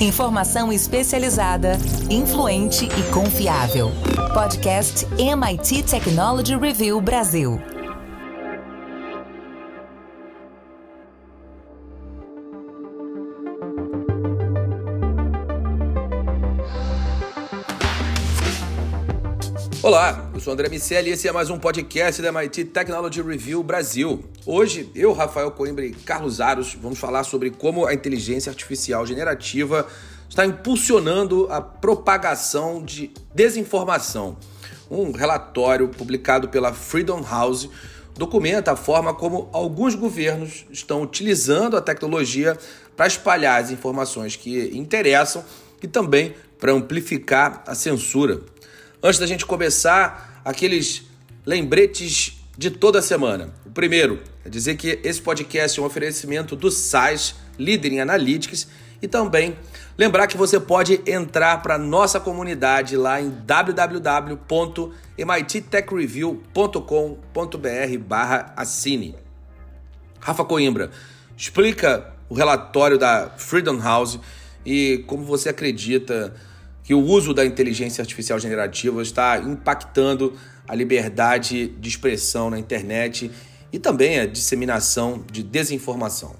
Informação especializada, influente e confiável. Podcast MIT Technology Review Brasil. Olá, eu sou André Miceli e esse é mais um podcast da MIT Technology Review Brasil. Hoje, eu, Rafael Coimbra e Carlos Aros vamos falar sobre como a inteligência artificial generativa está impulsionando a propagação de desinformação. Um relatório publicado pela Freedom House documenta a forma como alguns governos estão utilizando a tecnologia para espalhar as informações que interessam e também para amplificar a censura. Antes da gente começar, aqueles lembretes de toda semana. O primeiro é dizer que esse podcast é um oferecimento do SAIS, líder em analytics, e também lembrar que você pode entrar para nossa comunidade lá em www.mittechreview.com.br/assine. Rafa Coimbra, explica o relatório da Freedom House e como você acredita que o uso da inteligência artificial generativa está impactando a liberdade de expressão na internet e também a disseminação de desinformação.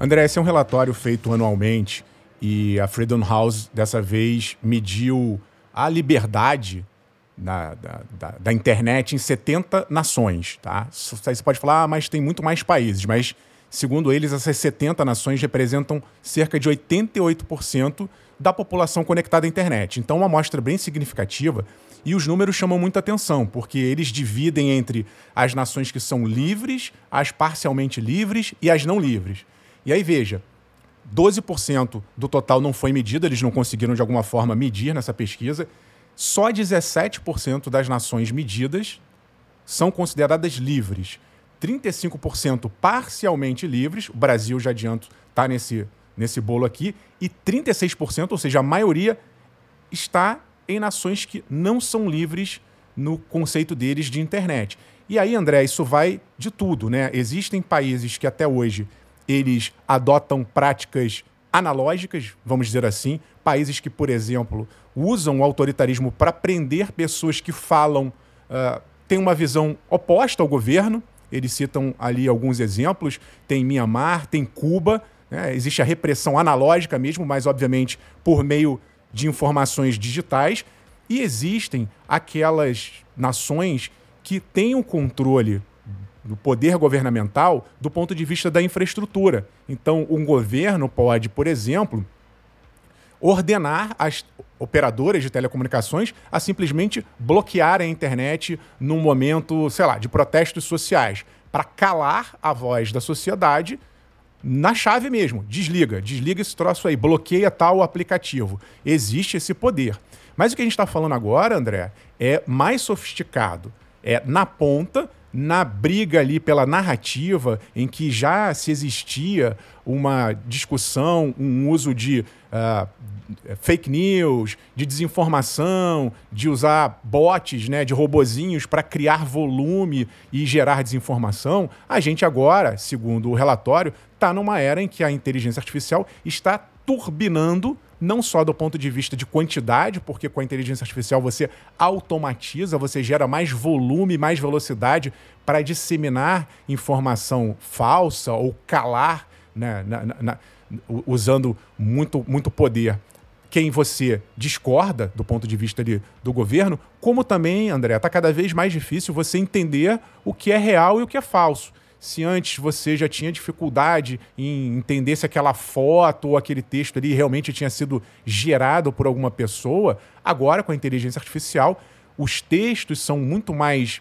André, esse é um relatório feito anualmente e a Freedom House dessa vez mediu a liberdade da, da, da, da internet em 70 nações. Tá? Você pode falar, ah, mas tem muito mais países, mas segundo eles, essas 70 nações representam cerca de 88% da população conectada à internet. Então, uma amostra bem significativa e os números chamam muita atenção, porque eles dividem entre as nações que são livres, as parcialmente livres e as não livres. E aí, veja, 12% do total não foi medido, eles não conseguiram de alguma forma medir nessa pesquisa. Só 17% das nações medidas são consideradas livres. 35% parcialmente livres, o Brasil, já adianto, está nesse, nesse bolo aqui, e 36%, ou seja, a maioria, está em nações que não são livres no conceito deles de internet. E aí, André, isso vai de tudo, né? Existem países que até hoje eles adotam práticas analógicas, vamos dizer assim, países que, por exemplo, usam o autoritarismo para prender pessoas que falam, uh, têm uma visão oposta ao governo. Eles citam ali alguns exemplos. Tem Mianmar, tem Cuba, né? Existe a repressão analógica mesmo, mas obviamente por meio de informações digitais. E existem aquelas nações que têm o controle do poder governamental do ponto de vista da infraestrutura. Então, um governo pode, por exemplo, ordenar as operadoras de telecomunicações a simplesmente bloquear a internet num momento, sei lá, de protestos sociais, para calar a voz da sociedade na chave mesmo. Desliga, desliga esse troço aí, bloqueia tal aplicativo. Existe esse poder. Mas o que a gente está falando agora, André, é mais sofisticado. É na ponta, na briga ali pela narrativa, em que já se existia uma discussão, um uso de uh, fake news, de desinformação, de usar bots, né, de robozinhos para criar volume e gerar desinformação, a gente agora, segundo o relatório, está numa era em que a inteligência artificial está turbinando não só do ponto de vista de quantidade, porque com a inteligência artificial você automatiza, você gera mais volume, mais velocidade para disseminar informação falsa ou calar, né, na, na, usando muito, muito poder quem você discorda do ponto de vista ali do governo, como também, André, está cada vez mais difícil você entender o que é real e o que é falso. Se antes você já tinha dificuldade em entender se aquela foto ou aquele texto ali realmente tinha sido gerado por alguma pessoa, agora com a inteligência artificial, os textos são muito mais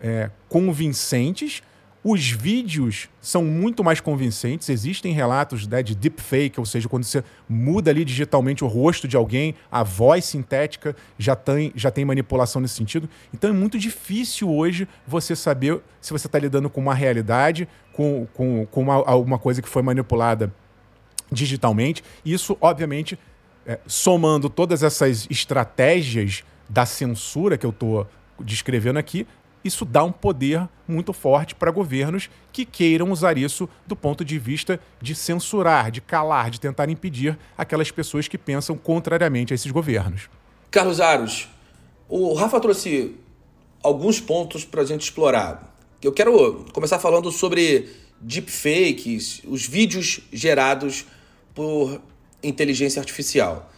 é, convincentes os vídeos são muito mais convincentes. Existem relatos né, de deepfake, ou seja, quando você muda ali digitalmente o rosto de alguém, a voz sintética já tem, já tem manipulação nesse sentido. Então é muito difícil hoje você saber se você está lidando com uma realidade, com, com, com uma, alguma coisa que foi manipulada digitalmente. Isso, obviamente, é, somando todas essas estratégias da censura que eu estou descrevendo aqui, isso dá um poder muito forte para governos que queiram usar isso do ponto de vista de censurar, de calar, de tentar impedir aquelas pessoas que pensam contrariamente a esses governos. Carlos Aros, o Rafa trouxe alguns pontos para a gente explorar. Eu quero começar falando sobre deepfakes, os vídeos gerados por inteligência artificial.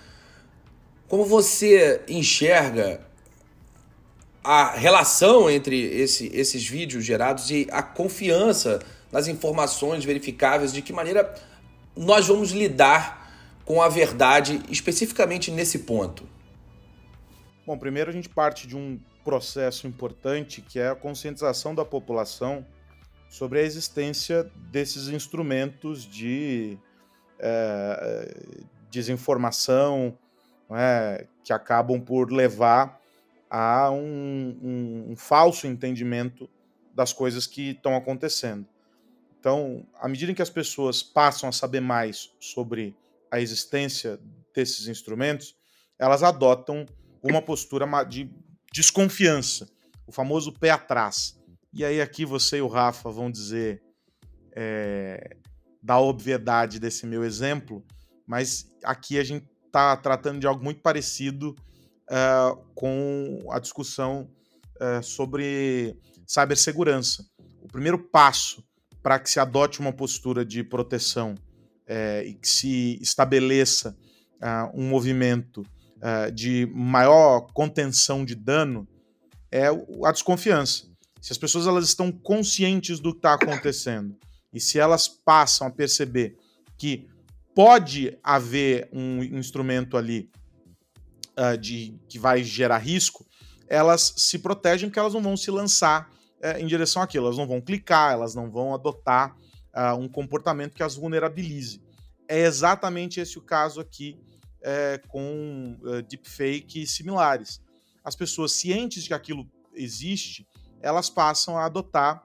Como você enxerga a relação entre esse, esses vídeos gerados e a confiança nas informações verificáveis, de que maneira nós vamos lidar com a verdade, especificamente nesse ponto? Bom, primeiro a gente parte de um processo importante que é a conscientização da população sobre a existência desses instrumentos de é, desinformação é, que acabam por levar a um, um, um falso entendimento das coisas que estão acontecendo. Então, à medida em que as pessoas passam a saber mais sobre a existência desses instrumentos, elas adotam uma postura de desconfiança, o famoso pé atrás. E aí aqui você e o Rafa vão dizer é, da obviedade desse meu exemplo, mas aqui a gente está tratando de algo muito parecido uh, com a discussão uh, sobre cibersegurança. O primeiro passo para que se adote uma postura de proteção uh, e que se estabeleça um movimento de maior contenção de dano é a desconfiança. Se as pessoas elas estão conscientes do que está acontecendo e se elas passam a perceber que pode haver um instrumento ali uh, de que vai gerar risco, elas se protegem porque elas não vão se lançar uh, em direção àquilo, elas não vão clicar, elas não vão adotar uh, um comportamento que as vulnerabilize. É exatamente esse o caso aqui eh, com deepfake e similares. As pessoas cientes de que aquilo existe, elas passam a adotar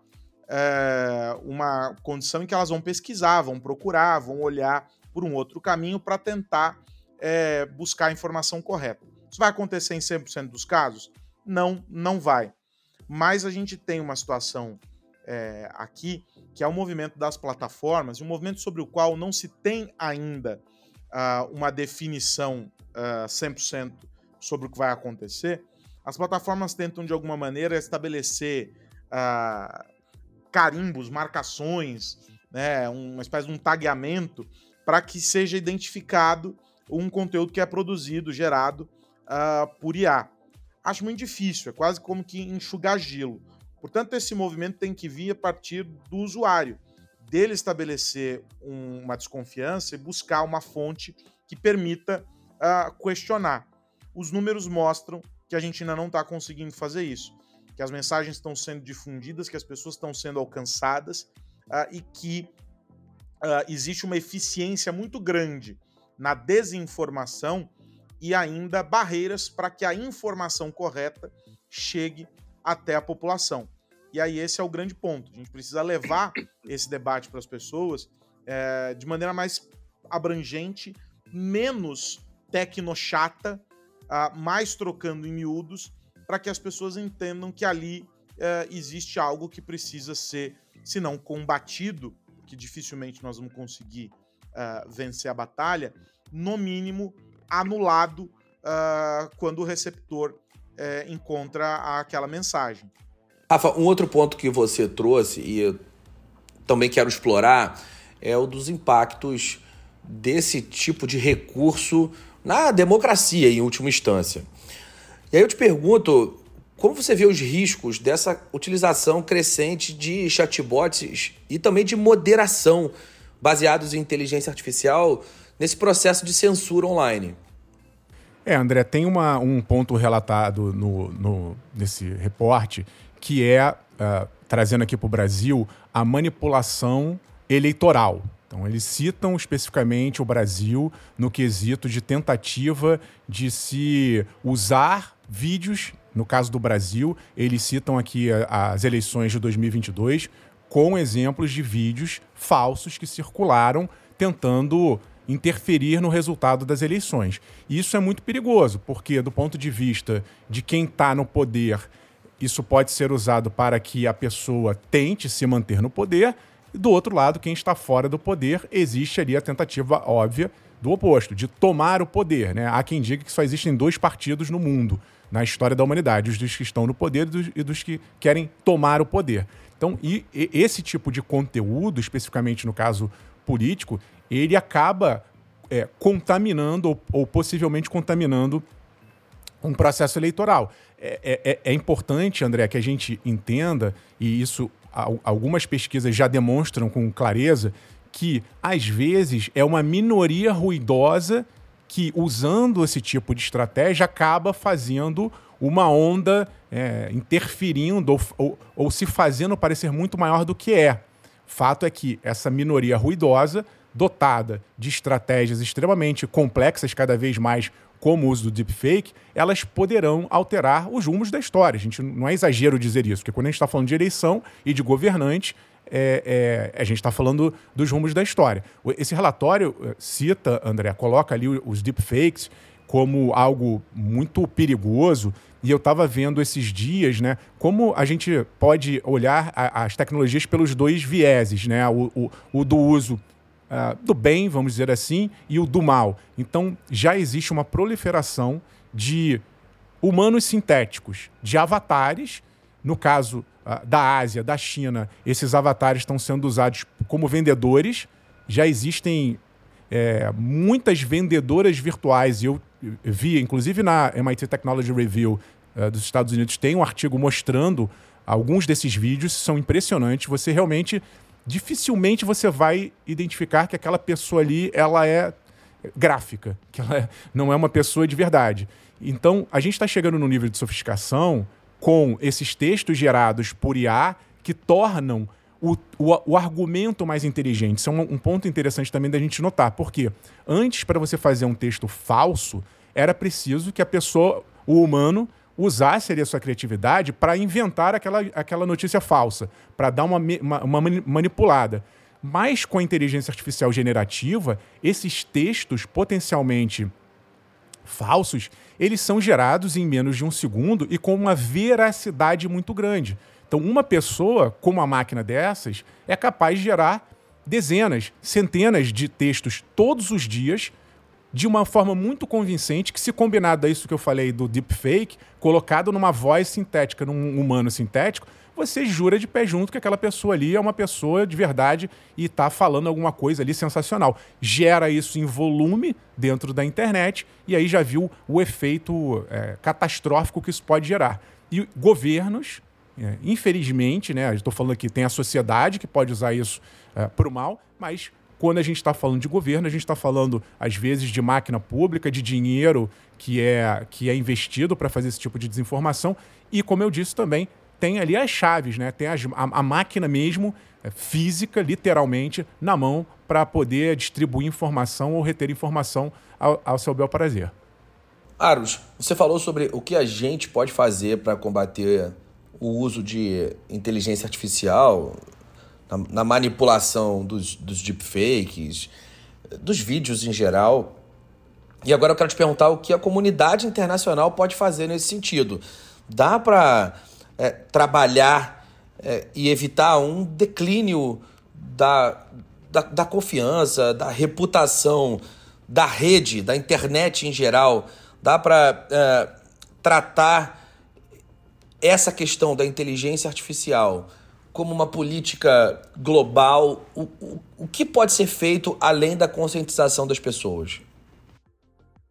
uma condição em que elas vão pesquisar, vão procurar, vão olhar por um outro caminho para tentar é, buscar a informação correta. Isso vai acontecer em 100% dos casos? Não, não vai. Mas a gente tem uma situação é, aqui que é o movimento das plataformas, um movimento sobre o qual não se tem ainda uh, uma definição uh, 100% sobre o que vai acontecer. As plataformas tentam, de alguma maneira, estabelecer uh, carimbos, marcações, né, uma espécie de um tagueamento para que seja identificado um conteúdo que é produzido, gerado uh, por IA. Acho muito difícil, é quase como que enxugar gelo. Portanto, esse movimento tem que vir a partir do usuário, dele estabelecer um, uma desconfiança e buscar uma fonte que permita uh, questionar. Os números mostram que a gente ainda não está conseguindo fazer isso, que as mensagens estão sendo difundidas, que as pessoas estão sendo alcançadas uh, e que existe uma eficiência muito grande na desinformação e ainda barreiras para que a informação correta chegue até a população. E aí esse é o grande ponto. A gente precisa levar esse debate para as pessoas é, de maneira mais abrangente, menos tecnochata, uh, mais trocando em miúdos, para que as pessoas entendam que ali uh, existe algo que precisa ser, se não combatido, que dificilmente nós vamos conseguir uh, vencer a batalha, no mínimo anulado uh, quando o receptor uh, encontra aquela mensagem. Rafa, um outro ponto que você trouxe e também quero explorar é o dos impactos desse tipo de recurso na democracia, em última instância. E aí eu te pergunto, como você vê os riscos dessa utilização crescente de chatbots e também de moderação baseados em inteligência artificial nesse processo de censura online? É, André, tem uma, um ponto relatado no, no, nesse reporte que é, uh, trazendo aqui para o Brasil, a manipulação eleitoral. Então, eles citam especificamente o Brasil no quesito de tentativa de se usar vídeos no caso do Brasil, eles citam aqui as eleições de 2022 com exemplos de vídeos falsos que circularam tentando interferir no resultado das eleições. Isso é muito perigoso, porque, do ponto de vista de quem está no poder, isso pode ser usado para que a pessoa tente se manter no poder, e do outro lado, quem está fora do poder, existe ali a tentativa óbvia do oposto, de tomar o poder. Né? Há quem diga que só existem dois partidos no mundo, na história da humanidade: os dos que estão no poder e dos, e dos que querem tomar o poder. Então, e, e esse tipo de conteúdo, especificamente no caso político, ele acaba é, contaminando ou, ou, possivelmente contaminando um processo eleitoral. É, é, é, é, importante, André, que a gente entenda, e isso algumas pesquisas já demonstram com clareza, que às vezes é uma minoria ruidosa que, usando esse tipo de estratégia, acaba fazendo uma onda é, interferindo ou, ou, ou se fazendo parecer muito maior do que é. Fato é que essa minoria ruidosa, dotada de estratégias extremamente complexas, cada vez mais como o uso do deepfake, elas poderão alterar os rumos da história. A gente não é exagero dizer isso, porque quando a gente está falando de eleição e de governante, é, é, a gente está falando dos rumos da história. Esse relatório eh, cita, André, coloca ali os deepfakes como algo muito perigoso. E eu estava vendo esses dias, né, como a gente pode olhar a, as tecnologias pelos dois vieses, né, o, o, o do uso uh, do bem, vamos dizer assim, e o do mal. Então já existe uma proliferação de humanos sintéticos, de avatares, no caso da Ásia, da China, esses avatares estão sendo usados como vendedores. Já existem é, muitas vendedoras virtuais. Eu vi, inclusive na MIT Technology Review uh, dos Estados Unidos, tem um artigo mostrando alguns desses vídeos. São impressionantes. Você realmente, dificilmente você vai identificar que aquela pessoa ali ela é gráfica, que ela é, não é uma pessoa de verdade. Então, a gente está chegando no nível de sofisticação com esses textos gerados por IA que tornam o, o, o argumento mais inteligente. Isso é um, um, ponto interessante também da gente notar, porque antes, para você fazer um texto falso, era preciso que a pessoa, o humano, usasse ali a sua criatividade para inventar aquela, aquela notícia falsa, para dar uma, uma, uma manipulada. Mas com a inteligência artificial generativa, esses textos potencialmente falsos, eles são gerados em menos de um segundo e com uma veracidade muito grande. Então, uma pessoa com uma máquina dessas é capaz de gerar dezenas, centenas de textos todos os dias de uma forma muito convincente que se combinado a isso que eu falei do deepfake, colocado numa voz sintética, num humano sintético, você jura de pé junto que aquela pessoa ali é uma pessoa de verdade e está falando alguma coisa ali sensacional. Gera isso em volume dentro da internet e aí já viu o efeito é, catastrófico que isso pode gerar. E governos, é, infelizmente, né, estou falando aqui, tem a sociedade que pode usar isso é, para o mal, mas quando a gente está falando de governo, a gente está falando, às vezes, de máquina pública, de dinheiro que é, que é investido para fazer esse tipo de desinformação. E, como eu disse também, tem ali as chaves, né? Tem as, a, a, máquina mesmo, é, física, literalmente, na mão para poder distribuir informação ou reter informação ao, ao seu bel prazer. Aros, você falou sobre o que a gente pode fazer para combater o uso de inteligência artificial na, na manipulação dos, dos deepfakes, dos vídeos em geral. E agora eu quero te perguntar o que a comunidade internacional pode fazer nesse sentido. Dá para é, trabalhar é, e evitar um declínio da, da, da, confiança, da reputação da rede, da internet em geral. Dá para é, tratar essa questão da inteligência artificial como uma política global. O, o, o que pode ser feito além da conscientização das pessoas?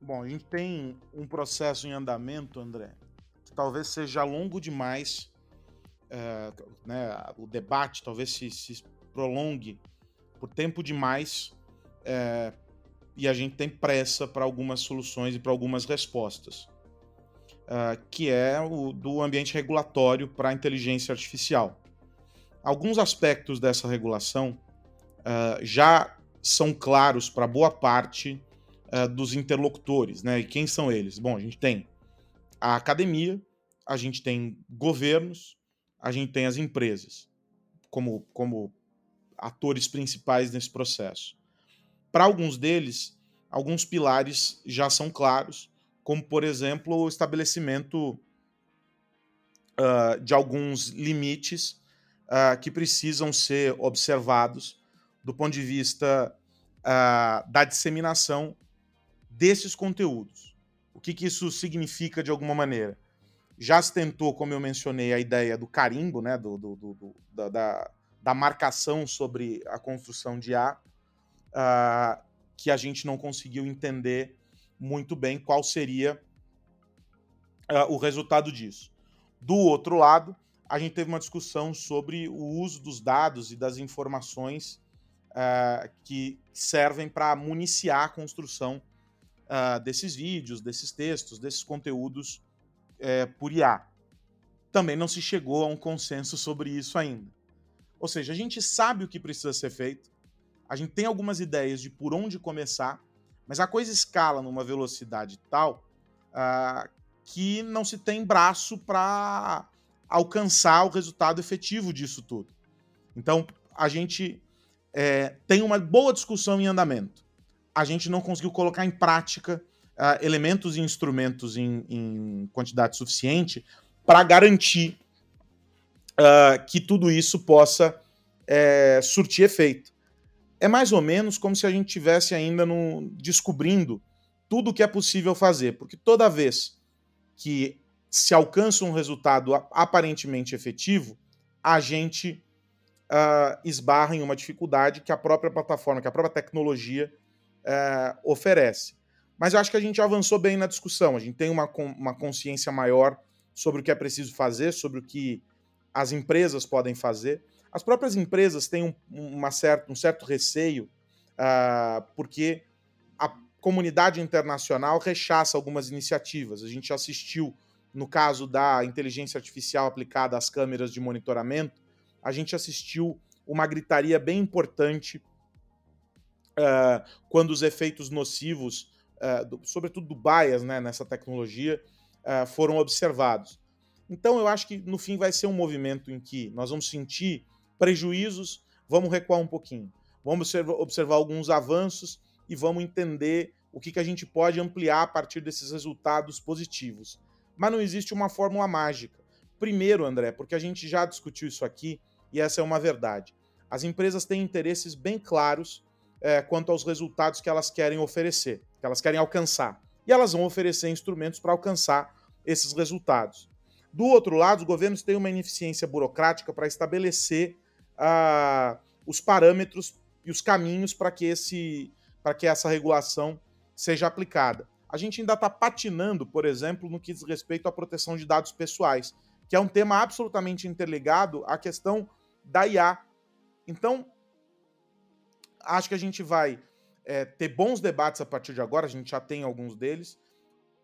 Bom, a gente tem um processo em andamento, André, talvez seja longo demais, é, né, o debate talvez se, se, prolongue por tempo demais é, e a gente tem pressa para algumas soluções e para algumas respostas, é, que é o do ambiente regulatório para a inteligência artificial. Alguns aspectos dessa regulação é, já são claros para boa parte é, dos interlocutores, né? E quem são eles? Bom, a gente tem a academia, a gente tem governos, a gente tem as empresas como, como atores principais nesse processo. Para alguns deles, alguns pilares já são claros, como, por exemplo, o estabelecimento uh, de alguns limites uh, que precisam ser observados do ponto de vista uh, da disseminação desses conteúdos. O que, que isso significa de alguma maneira? Já se tentou, como eu mencionei, a ideia do carimbo, né, do, do, do da, da, da, marcação sobre a construção de A, uh, que a gente não conseguiu entender muito bem qual seria uh, o resultado disso. Do outro lado, a gente teve uma discussão sobre o uso dos dados e das informações uh, que servem para municiar a construção uh, desses vídeos, desses textos, desses conteúdos uh, por IA. Também não se chegou a um consenso sobre isso ainda. Ou seja, a gente sabe o que precisa ser feito, a gente tem algumas ideias de por onde começar, mas a coisa escala numa velocidade tal uh, que não se tem braço para alcançar o resultado efetivo disso tudo. Então, a gente é, tem uma boa discussão em andamento. A gente não conseguiu colocar em prática uh, elementos e instrumentos em, em quantidade suficiente para garantir uh, que tudo isso possa é, surtir efeito. É mais ou menos como se a gente tivesse ainda no, descobrindo tudo o que é possível fazer, porque toda vez que se alcança um resultado aparentemente efetivo, a gente uh, esbarra em uma dificuldade que a própria plataforma, que a própria tecnologia uh, oferece. Mas eu acho que a gente avançou bem na discussão, a gente tem uma, uma consciência maior sobre o que é preciso fazer, sobre o que as empresas podem fazer. As próprias empresas têm um, uma um certo receio, uh, porque a comunidade internacional rechaça algumas iniciativas. A gente assistiu, no caso da inteligência artificial aplicada às câmeras de monitoramento, a gente assistiu uma gritaria bem importante uh, quando os efeitos nocivos, uh, do, sobretudo do bias né, nessa tecnologia, foram observados. Então, eu acho que no fim vai ser um movimento em que nós vamos sentir prejuízos, vamos recuar um pouquinho, vamos observar, alguns avanços e vamos entender o que, que a gente pode ampliar a partir desses resultados positivos. Mas não existe uma fórmula mágica. Primeiro, André, porque a gente já discutiu isso aqui e essa é uma verdade. As empresas têm interesses bem claros é, quanto aos resultados que elas querem oferecer, que elas querem alcançar. E elas vão oferecer instrumentos para alcançar esses resultados. Do outro lado, os governos têm uma ineficiência burocrática para estabelecer os parâmetros e os caminhos para que, esse, que essa regulação seja aplicada. A gente ainda está patinando, por exemplo, no que diz respeito à proteção de dados pessoais, que é um tema absolutamente interligado à questão da IA. Então, acho que a gente vai é, ter bons debates a partir de agora, a gente já tem alguns deles,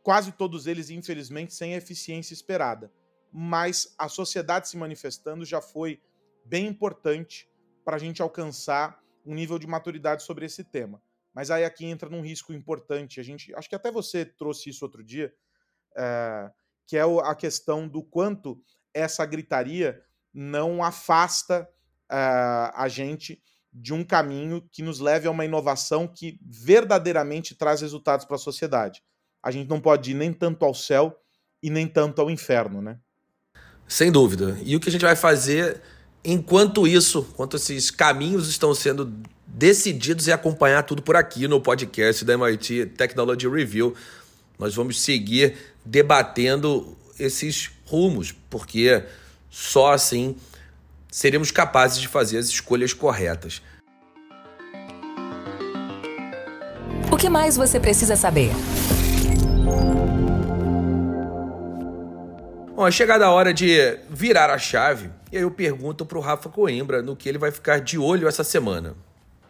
quase todos eles, infelizmente, sem a eficiência esperada. Mas a sociedade se manifestando já foi bem importante para a gente alcançar um nível de maturidade sobre esse tema. Mas aí aqui entra num risco importante. A gente, acho que até você trouxe isso outro dia, é, que é a questão do quanto essa gritaria não afasta uh, a gente de um caminho que nos leve a uma inovação que verdadeiramente traz resultados para a sociedade. A gente não pode ir nem tanto ao céu e nem tanto ao inferno, né? Sem dúvida. E o que a gente vai fazer enquanto isso, enquanto esses caminhos estão sendo decididos e acompanhar tudo por aqui no podcast da MIT Technology Review. Nós vamos seguir debatendo esses rumos, porque só assim seremos capazes de fazer as escolhas corretas. O que mais você precisa saber? Bom, é chegada a hora de virar a chave, e aí eu pergunto para o Rafa Coimbra no que ele vai ficar de olho essa semana.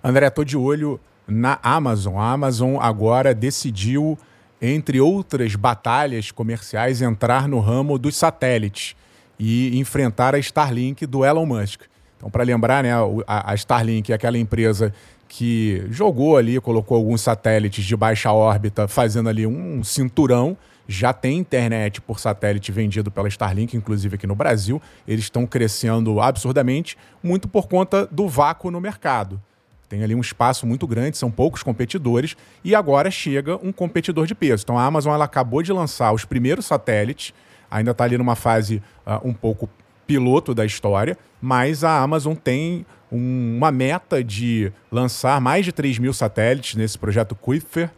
André, estou de olho na Amazon. A Amazon agora decidiu, entre outras batalhas comerciais, entrar no ramo dos satélites e enfrentar a Starlink do Elon Musk. Então, para lembrar, né, a, Starlink é aquela empresa que jogou ali, colocou alguns satélites de baixa órbita, fazendo ali um cinturão. Já tem internet por satélite vendido pela Starlink, inclusive aqui no Brasil. Eles estão crescendo absurdamente, muito por conta do vácuo no mercado. Tem ali um espaço muito grande, são poucos competidores, e agora chega um competidor de peso. Então a Amazon ela acabou de lançar os primeiros satélites ainda está ali numa fase uh, um pouco piloto da história, mas a Amazon tem um, uma meta de lançar mais de 3 mil satélites nesse projeto Kuiper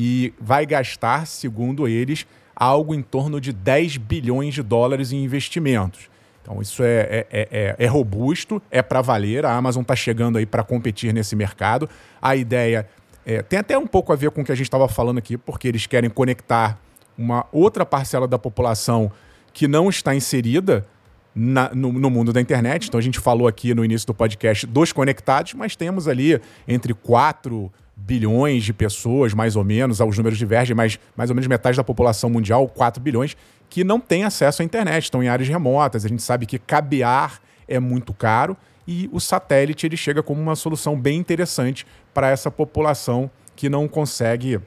e vai gastar, segundo eles, algo em torno de 10 bilhões de dólares em investimentos. Então, isso é, é, é, é, é robusto, é para valer. A Amazon está chegando aí para competir nesse mercado. A ideia é, tem até um pouco a ver com o que a gente estava falando aqui, porque eles querem conectar uma outra parcela da população que não está inserida na, no, no, mundo da internet. Então, a gente falou aqui no início do podcast dos conectados, mas temos ali entre 4 bilhões de pessoas, mais ou menos, os números divergem, mas mais ou menos metade da população mundial, 4 bilhões, que não tem acesso à internet, estão em áreas remotas. A gente sabe que cabear é muito caro e o satélite ele chega como uma solução bem interessante para essa população que não consegue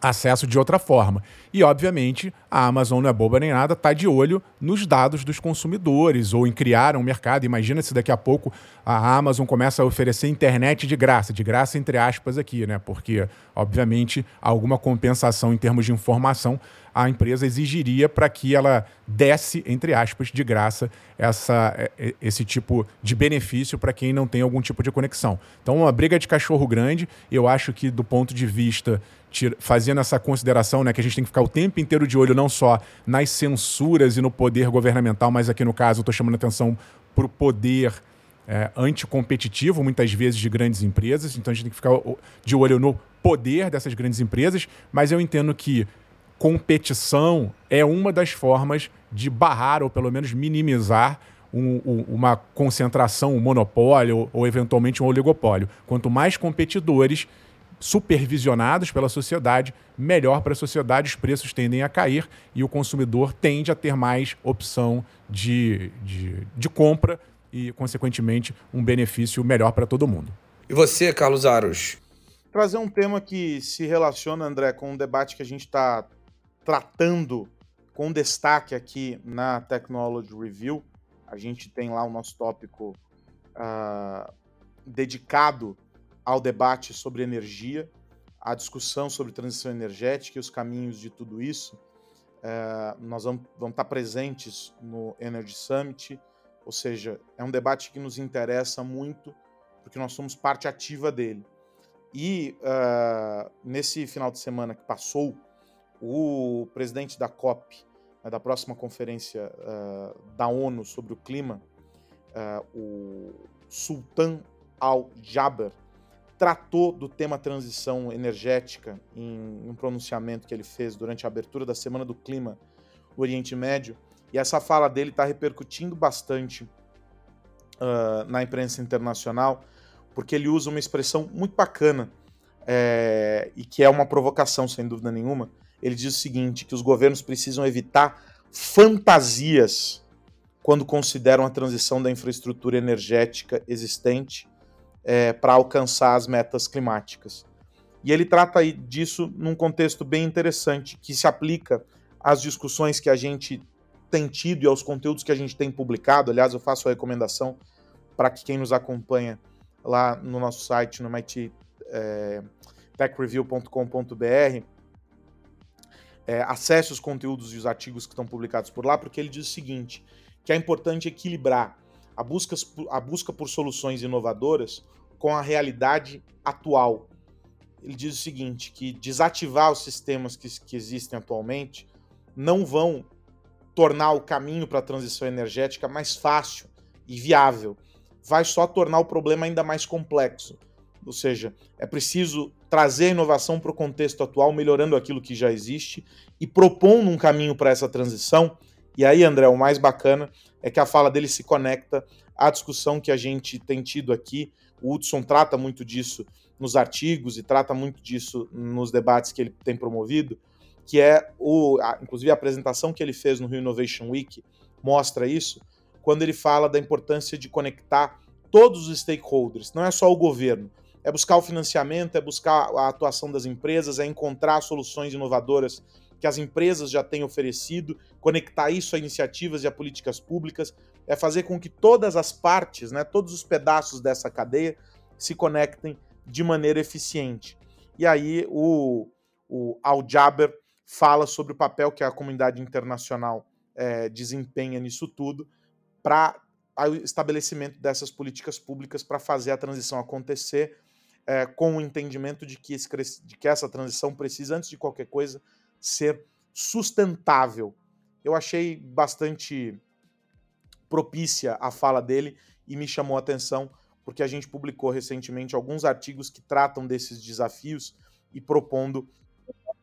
acesso de outra forma. E, obviamente, a Amazon não é boba nem nada, está de olho nos dados dos consumidores ou em criar um mercado. Imagina se daqui a pouco a Amazon começa a oferecer internet de graça, de graça entre aspas aqui, né? Porque, obviamente, alguma compensação em termos de informação a empresa exigiria para que ela desse, entre aspas, de graça essa, é, é, esse tipo de benefício para quem não tem algum tipo de conexão. Então, uma briga de cachorro grande, eu acho que do ponto de vista fazendo essa consideração, né, que a gente tem que ficar o tempo inteiro de olho não só nas censuras e no poder governamental, mas aqui no caso eu estou chamando atenção para o poder é, anticompetitivo, muitas vezes de grandes empresas. Então a gente tem que ficar de olho no poder dessas grandes empresas, mas eu entendo que competição é uma das formas de barrar ou pelo menos minimizar um, um, uma concentração, um monopólio ou, ou eventualmente um oligopólio. Quanto mais competidores supervisionados pela sociedade, melhor para a sociedade, os preços tendem a cair e o consumidor tende a ter mais opção de, de, de compra e, consequentemente, um benefício melhor para todo mundo. E você, Carlos Aros? Trazer um tema que se relaciona, André, com um debate que a gente está tratando com destaque aqui na Technology Review. A gente tem lá o nosso tópico uh, dedicado ao debate sobre energia, à discussão sobre transição energética e os caminhos de tudo isso. Uh, nós vamos, vamos estar presentes no Energy Summit, ou seja, é um debate que nos interessa muito, porque nós somos parte ativa dele. E uh, nesse final de semana que passou, o presidente da COP, né, da próxima conferência uh, da ONU sobre o clima, uh, o Sultan Al-Jaber, tratou do tema transição energética em um pronunciamento que ele fez durante a abertura da Semana do Clima no Oriente Médio. E essa fala dele está repercutindo bastante uh, na imprensa internacional, porque ele usa uma expressão muito bacana é, e que é uma provocação, sem dúvida nenhuma, ele diz o seguinte: que os governos precisam evitar fantasias quando consideram a transição da infraestrutura energética existente é, para alcançar as metas climáticas. E ele trata disso num contexto bem interessante, que se aplica às discussões que a gente tem tido e aos conteúdos que a gente tem publicado. Aliás, eu faço a recomendação para que quem nos acompanha lá no nosso site, no MIT é, techreview.com.br, é, acesse os conteúdos e os artigos que estão publicados por lá, porque ele diz o seguinte: que é importante equilibrar a busca, a busca por soluções inovadoras com a realidade atual. Ele diz o seguinte: que desativar os sistemas que, que existem atualmente não vão tornar o caminho para a transição energética mais fácil e viável. Vai só tornar o problema ainda mais complexo. Ou seja, é preciso trazer inovação para o contexto atual, melhorando aquilo que já existe e propondo um caminho para essa transição. E aí, André, o mais bacana é que a fala dele se conecta à discussão que a gente tem tido aqui. O Hudson trata muito disso nos artigos e trata muito disso nos debates que ele tem promovido, que é o, a, inclusive a apresentação que ele fez no Rio Innovation Week mostra isso, quando ele fala da importância de conectar todos os stakeholders, não é só o governo, é buscar o financiamento, é buscar a atuação das empresas, é encontrar soluções inovadoras que as empresas já têm oferecido, conectar isso a iniciativas e a políticas públicas, é fazer com que todas as partes, né, todos os pedaços dessa cadeia se conectem de maneira eficiente. E aí o, o Al Jaber fala sobre o papel que a comunidade internacional é, desempenha nisso tudo para o estabelecimento dessas políticas públicas para fazer a transição acontecer é, com o entendimento de que, esse, de que essa transição precisa, antes de qualquer coisa, ser sustentável. Eu achei bastante propícia a fala dele e me chamou a atenção porque a gente publicou recentemente alguns artigos que tratam desses desafios e propondo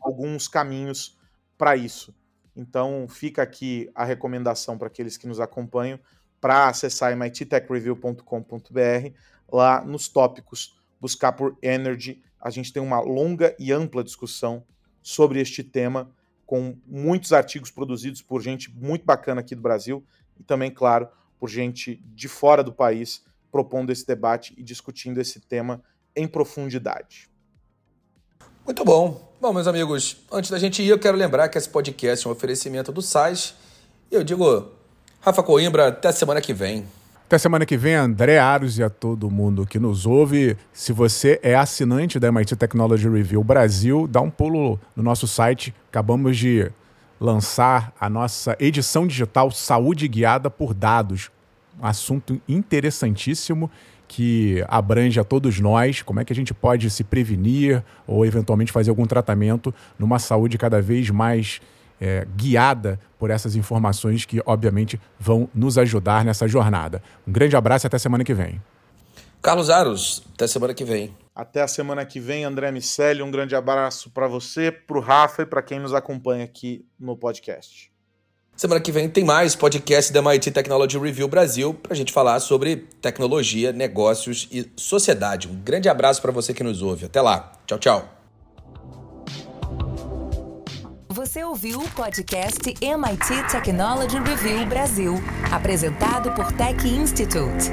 alguns caminhos para isso. Então, fica aqui a recomendação para aqueles que nos acompanham para acessar mittechreview.com.br. Lá nos tópicos, buscar por Energy. A gente tem uma longa e ampla discussão sobre este tema, com muitos artigos produzidos por gente muito bacana aqui do Brasil e também, claro, por gente de fora do país propondo esse debate e discutindo esse tema em profundidade. Muito bom. Bom, meus amigos, antes da gente ir, eu quero lembrar que esse podcast é um oferecimento do SAIS. Eu digo, Rafa Coimbra, até semana que vem. Até semana que vem, André Aros e a todo mundo que nos ouve. Se você é assinante da MIT Technology Review Brasil, dá um pulo no nosso site. Acabamos de lançar a nossa edição digital Saúde Guiada por Dados. Um assunto interessantíssimo que abrange a todos nós, como é que a gente pode se prevenir ou eventualmente fazer algum tratamento numa saúde cada vez mais é, guiada por essas informações que, obviamente, vão nos ajudar nessa jornada. Um grande abraço e até semana que vem. Carlos Aros, até semana que vem. Até a semana que vem, André Miceli. Um grande abraço para você, para o Rafa e para quem nos acompanha aqui no podcast. Semana que vem tem mais podcast da MIT Technology Review Brasil para a gente falar sobre tecnologia, negócios e sociedade. Um grande abraço para você que nos ouve. Até lá. Tchau, tchau. Você ouviu o podcast MIT Technology Review Brasil, apresentado por Tech Institute.